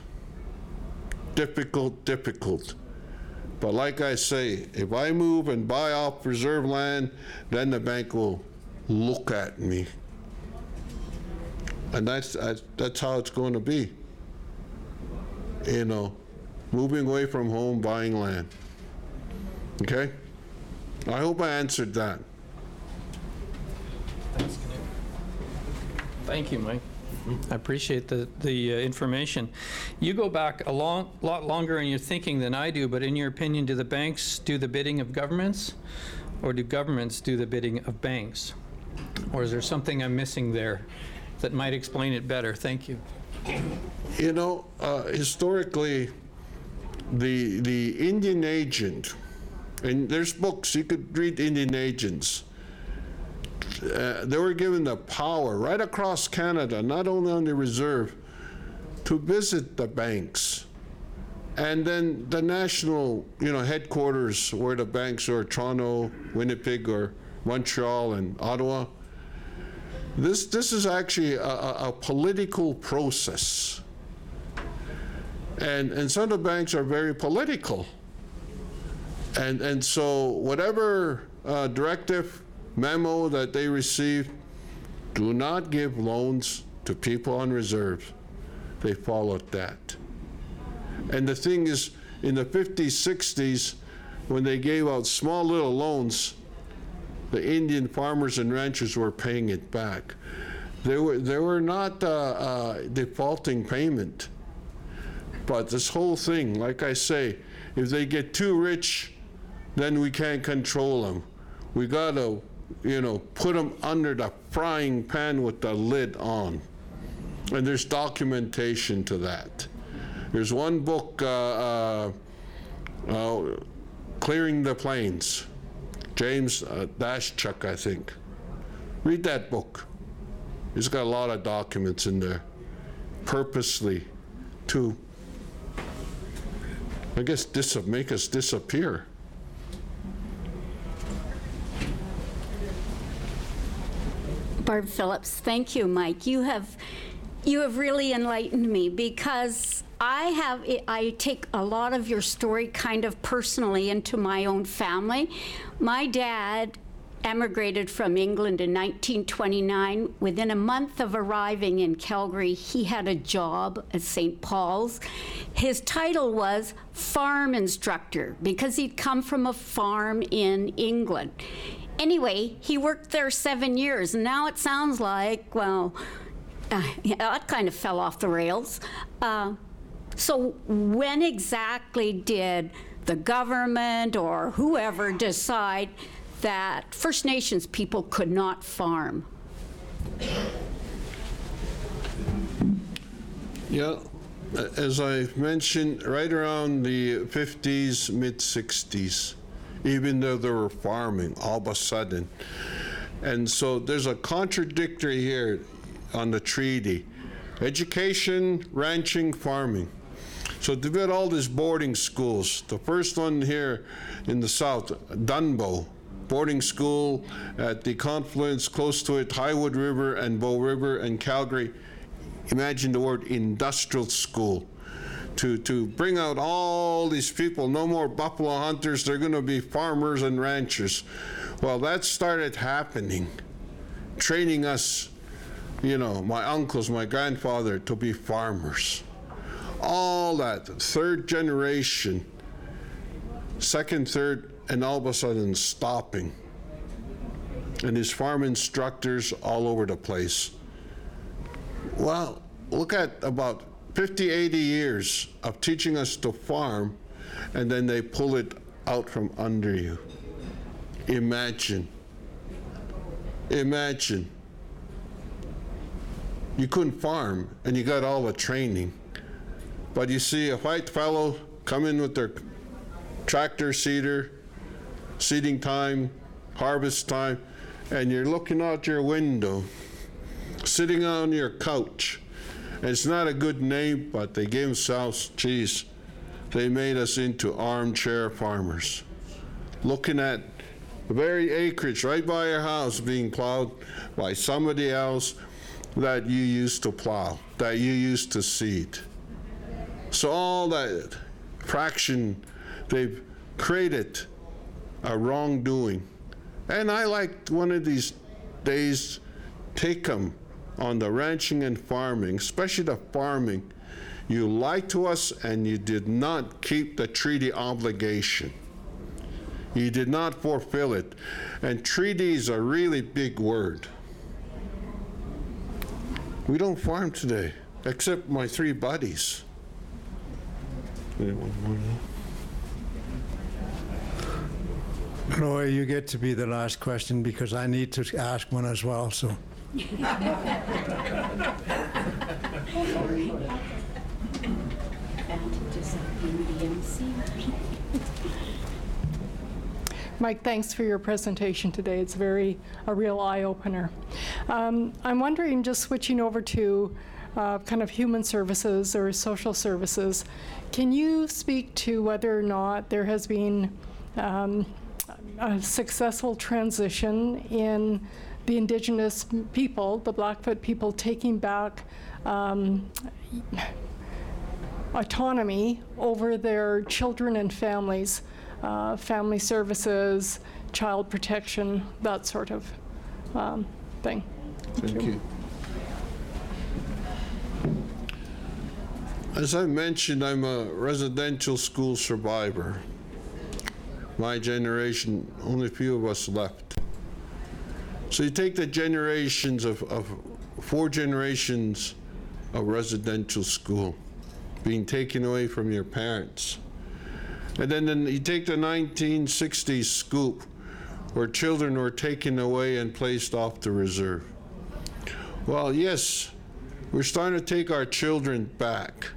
[SPEAKER 2] Difficult, difficult. But like I say, if I move and buy off reserve land, then the bank will look at me. And that's, that's, that's how it's going to be. You know, moving away from home, buying land. Okay? I hope I answered that.
[SPEAKER 9] Thank you, Mike. I appreciate the, the uh, information. You go back a long, lot longer in your thinking than I do, but in your opinion, do the banks do the bidding of governments? Or do governments do the bidding of banks? Or is there something I'm missing there that might explain it better? Thank you.
[SPEAKER 2] You know, uh, historically, the the Indian agent, and there's books you could read Indian agents. Uh, they were given the power right across Canada, not only on the reserve, to visit the banks. And then the national, you know, headquarters where the banks are, Toronto, Winnipeg, or Montreal and Ottawa. This, this is actually a, a, political process. And, and the banks are very political. And, and so whatever uh, directive memo that they receive, do not give loans to people on reserves. They followed that. And the thing is, in the 50s, 60s, when they gave out small little loans, the Indian farmers and ranchers were paying it back. They were, they were not uh, uh, defaulting payment. But this whole thing, like I say, if they get too rich, then we can't control them. We got to, you know, put them under the frying pan with the lid on. And there's documentation to that. There's one book, uh, uh, uh Clearing the Plains, James uh, Daschuk, I think. Read that book. He's got a lot of documents in there, purposely to, I guess, dis- make us disappear.
[SPEAKER 10] Barb Phillips, thank you, Mike. You have you have really enlightened me because I have I take a lot of your story kind of personally into my own family. My dad emigrated from England in 1929. Within a month of arriving in Calgary, he had a job at St. Paul's. His title was farm instructor because he'd come from a farm in England. Anyway, he worked there seven years, and now it sounds like, well, yeah, that kind of fell off the rails. Uh, so, when exactly did the government or whoever decide that First Nations people could not farm?
[SPEAKER 2] Yeah, as I mentioned, right around the 50s, mid 60s, even though they were farming all of a sudden. And so there's a contradictory here on the treaty education, ranching, farming. So they've got all these boarding schools. The first one here in the south, Dunbow, boarding school at the confluence close to it, Highwood River and Bow River and Calgary. Imagine the word industrial school. To, to bring out all these people, no more buffalo hunters, they're going to be farmers and ranchers. Well, that started happening, training us, you know, my uncles, my grandfather, to be farmers. All that, third generation, second, third, and all of a sudden stopping. And his farm instructors all over the place. Well, look at about 50, 80 years of teaching us to farm, and then they pull it out from under you. Imagine. Imagine. You couldn't farm, and you got all the training. But you see a white fellow come in with their tractor seeder, seeding time, harvest time, and you're looking out your window, sitting on your couch. And it's not a good name, but they gave themselves, geez, they made us into armchair farmers. Looking at the very acreage right by your house being plowed by somebody else that you used to plow, that you used to seed. So all that fraction, they've created a wrongdoing. And I like one of these days take them on the ranching and farming, especially the farming. You lied to us and you did not keep the treaty obligation. You did not fulfill it. And treaty is a really big word. We don't farm today, except my three buddies. Anyone want to know?
[SPEAKER 6] Roy, you get to be the last question because I need to ask one as well, so.
[SPEAKER 11] Mike, thanks for your presentation today. It's very, a real eye-opener. Um, I'm wondering, just switching over to uh, kind of human services or social services, can you speak to whether or not there has been um, a successful transition in the Indigenous people, the Blackfoot people, taking back um, autonomy over their children and families, uh, family services, child protection, that sort of um, thing.
[SPEAKER 2] Thank you. As I mentioned, I'm a residential school survivor. My generation, only a few of us left. So you take the generations of, of four generations of residential school being taken away from your parents. And then, then you take the 1960s scoop where children were taken away and placed off the reserve. Well, yes, we're starting to take our children back.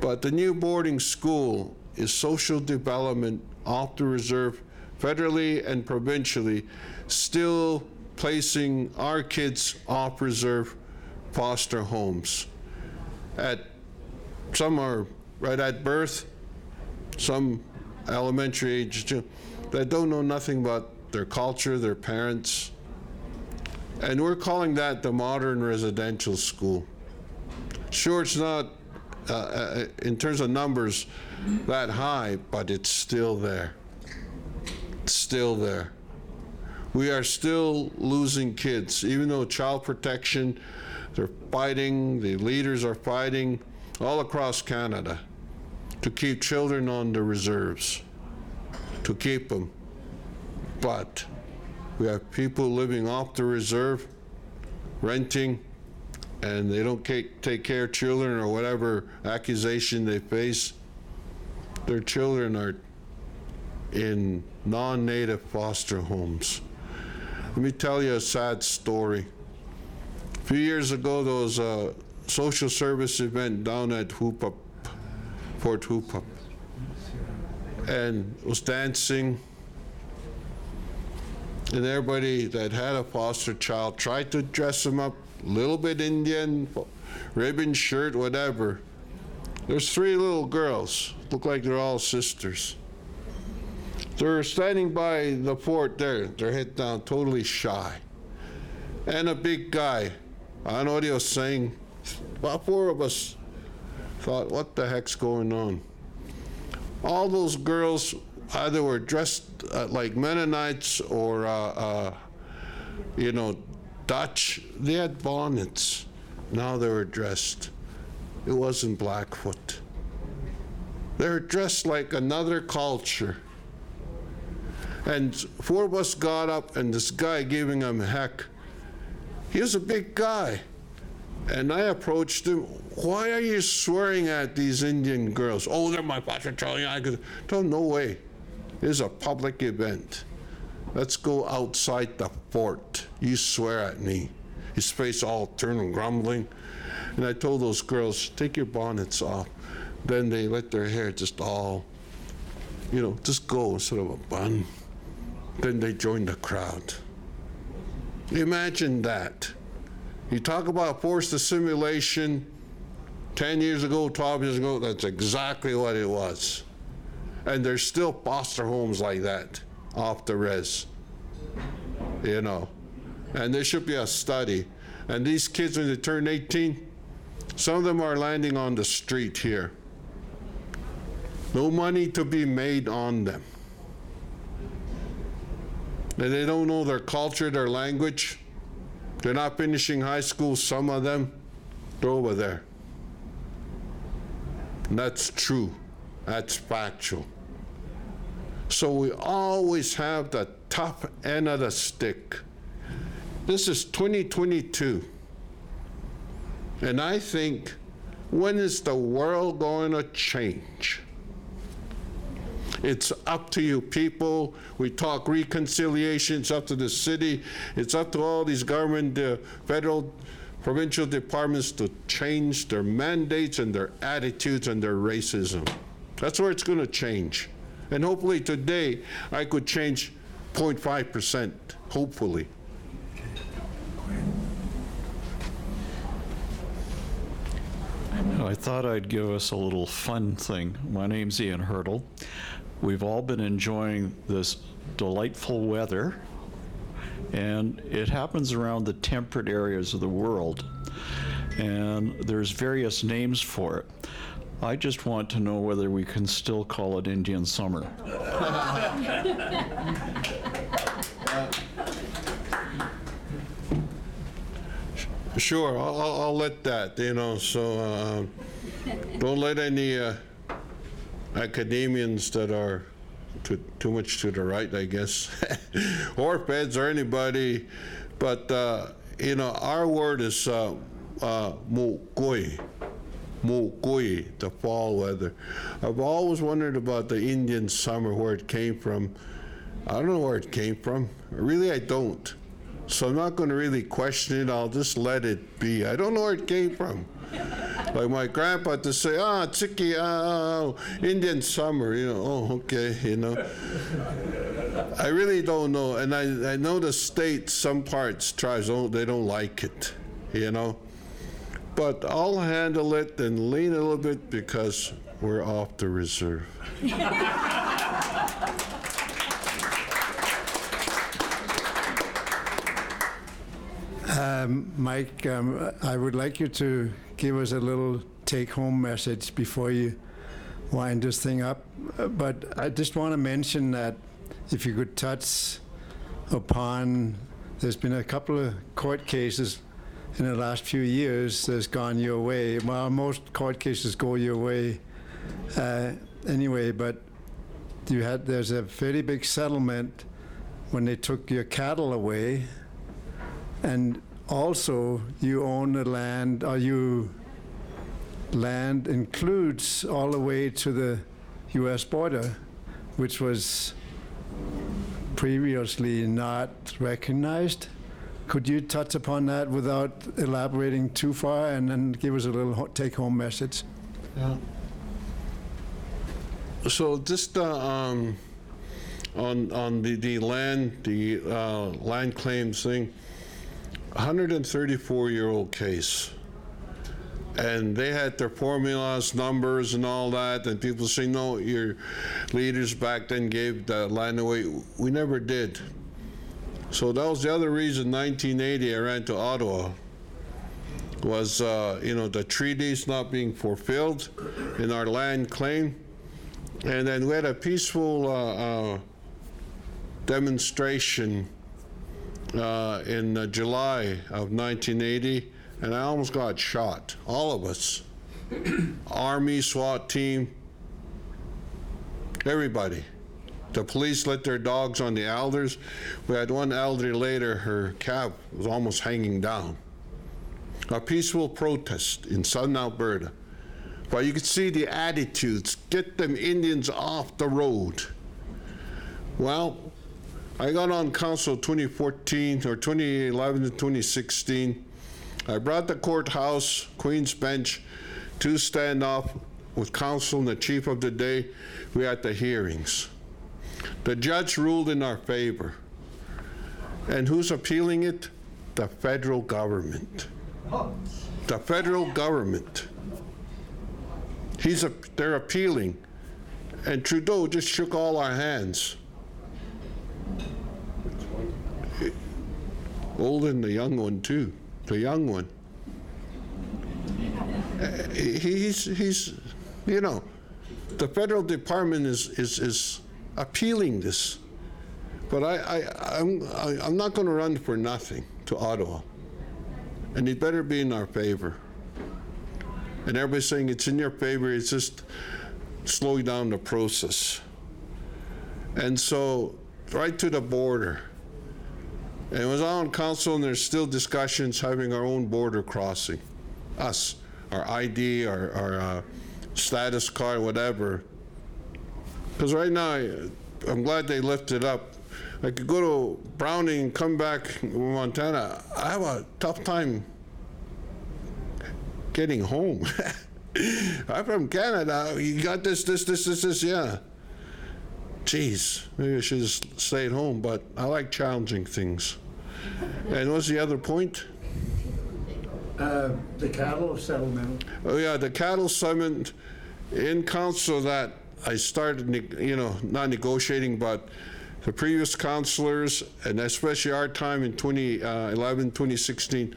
[SPEAKER 2] But the new boarding school is social development off the reserve, federally and provincially, still placing our kids off reserve foster homes. At some are right at birth, some elementary age too, that don't know nothing about their culture, their parents. And we're calling that the modern residential school. Sure, it's not, uh, uh, in terms of numbers, that high, but it's still there. It's still there. we are still losing kids, even though child protection, they're fighting, the leaders are fighting all across Canada to keep children on the reserves, to keep them. But we have people living off the reserve, renting, and they don't take, care of children or whatever accusation they face. Their children are in non-native foster homes. Let me tell you a sad story. A few years ago, there was a social service event down at Whoop-Up, Fort Whoop-Up, and was dancing. And everybody that had a foster child tried to dress them up, a little bit Indian, ribbon shirt, whatever. There's three little girls, look like they're all sisters. They're standing by the fort there, their head down, totally shy. And a big guy, he was saying. About four of us thought, what the heck's going on? All those girls either were dressed uh, like Mennonites or, uh, uh, you know, Dutch. They had bonnets. Now they were dressed. It wasn't Blackfoot. They were dressed like another culture. And four of us got up, and this guy giving him heck. He was a big guy. And I approached him. Why are you swearing at these Indian girls? Oh, they're my foster child. I told him, no way. Is a public event. Let's go outside the fort. You swear at me. His face all turned and grumbling. And I told those girls, take your bonnets off. Then they let their hair just all, you know, just go instead of a bun. Then they joined the crowd. Imagine that. You talk about forced assimilation 10 years ago, 12 years ago, that's exactly what it was. And there's still foster homes like that off the res. You know. And there should be a study. And these kids, when they turn 18, some of them are landing on the street here. No money to be made on them. And they don't know their culture, their language. They're not finishing high school, some of them. They're over there. And that's true. That's factual. So we always have the tough end of the stick. This is 2022. And I think, when is the world going to change? It's up to you people. We talk reconciliation. It's up to the city. It's up to all these government, uh, federal, provincial departments to change their mandates and their attitudes and their racism. That's where it's going to change. And hopefully today I could change 0.5%, hopefully.
[SPEAKER 12] I thought I'd give us a little fun thing. My name's Ian Hurdle. We've all been enjoying this delightful weather, and it happens around the temperate areas of the world. And there's various names for it. I just want to know whether we can still call it Indian summer.
[SPEAKER 2] Sure, I'll, I'll, I'll let that, you know, so uh, don't let any uh, academians that are too, too much to the right, I guess, or feds or anybody, but, uh, you know, our word is uh, uh, mukui, the fall weather. I've always wondered about the Indian summer, where it came from. I don't know where it came from. Really, I don't. So I'm not going to really question it. I'll just let it be. I don't know where it came from. Like my grandpa to say, ah, Tsiki, ah, Indian summer, you know, oh, okay, you know. I really don't know. And I, I know the state, some parts, tribes, don't, they don't like it, you know. But I'll handle it and lean a little bit because we're off the reserve.
[SPEAKER 6] Um, Mike, um, I would like you to give us a little take-home message before you wind this thing up. But I just want to mention that if you could touch upon, there's been a couple of court cases in the last few years that's gone your way. Well, most court cases go your way uh, anyway, but you had, there's a fairly big settlement when they took your cattle away. And also, you own the land, or you, land includes all the way to the US border, which was previously not recognized. Could you touch upon that without elaborating too far and then give us a little take-home message? Yeah.
[SPEAKER 2] So just uh, um, on on the the land the uh, land claims thing, 134 year old case, and they had their formulas, numbers, and all that, and people say no, your leaders back then gave the land away. We never did. So that was the other reason 1980 I ran to Ottawa was uh, you know the treaties not being fulfilled in our land claim. And then we had a peaceful uh, uh, demonstration uh, in uh, July of 1980, and I almost got shot. All of us. Army, SWAT team, everybody. The police let their dogs on the elders. We had one elderly later, her cab was almost hanging down. A peaceful protest in southern Alberta. But you could see the attitudes. Get them Indians off the road. Well, I got on council 2014 or 2011 to 2016. I brought the courthouse, Queen's Bench, to stand off with council and the chief of the day. We had the hearings. The judge ruled in our favor. And who's appealing it? The federal government. The federal government. He's a, they're appealing. And Trudeau just shook all our hands. Old and the young one, too. The young one. He's, he's, you know, the federal department is, is, is appealing this. But I, I, I'm, I- I'm not going to run for nothing to Ottawa. And it better be in our favor. And everybody's saying it's in your favor, it's just slowing down the process. And so, right to the border. And it was on council, and there's still discussions having our own border crossing. Us, our ID, our, our uh, status card, whatever. Because right now, I'm glad they lifted up. I could go to Browning and come back to Montana. I have a tough time getting home. I'm from Canada. You got this, this, this, this, this, yeah. Jeez, maybe I should just stay at home, but I like challenging things. And what's the other point?
[SPEAKER 6] Uh, The cattle settlement.
[SPEAKER 2] Oh, yeah, the cattle summit in council that I started, you know, not negotiating, but the previous councilors, and especially our time in 2011, uh, 2016,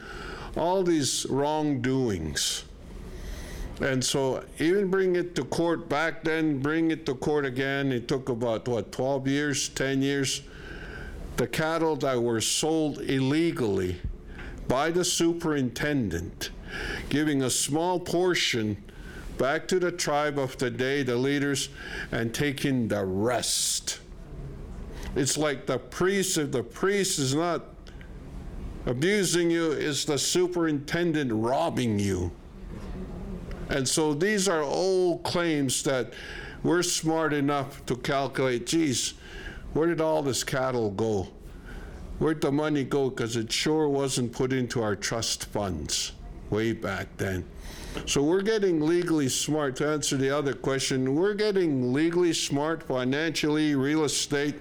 [SPEAKER 2] all these wrongdoings. And so even bring it to court back then, bring it to court again, it took about, what, 12 years, 10 years? The cattle that were sold illegally by the superintendent, giving a small portion back to the tribe of the day, the leaders, and taking the rest. It's like the priest, if the priest is not abusing you, it's the superintendent robbing you. And so these are old claims that we're smart enough to calculate, geez, where did all this cattle go? Where'd the money go? Because it sure wasn't put into our trust funds way back then. So we're getting legally smart. To answer the other question, we're getting legally smart financially, real estate.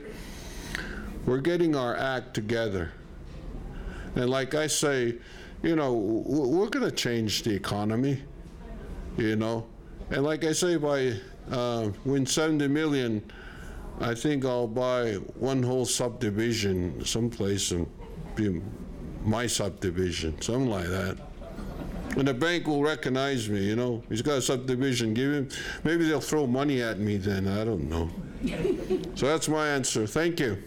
[SPEAKER 2] We're getting our act together. And like I say, you know, we're going to change the economy, you know. And like I say, by uh, win 70 million, I think I'll buy one whole subdivision someplace and be my subdivision, something like that. And the bank will recognize me, you know. He's got a subdivision. Give him. Maybe they'll throw money at me then. I don't know. so that's my answer. Thank you.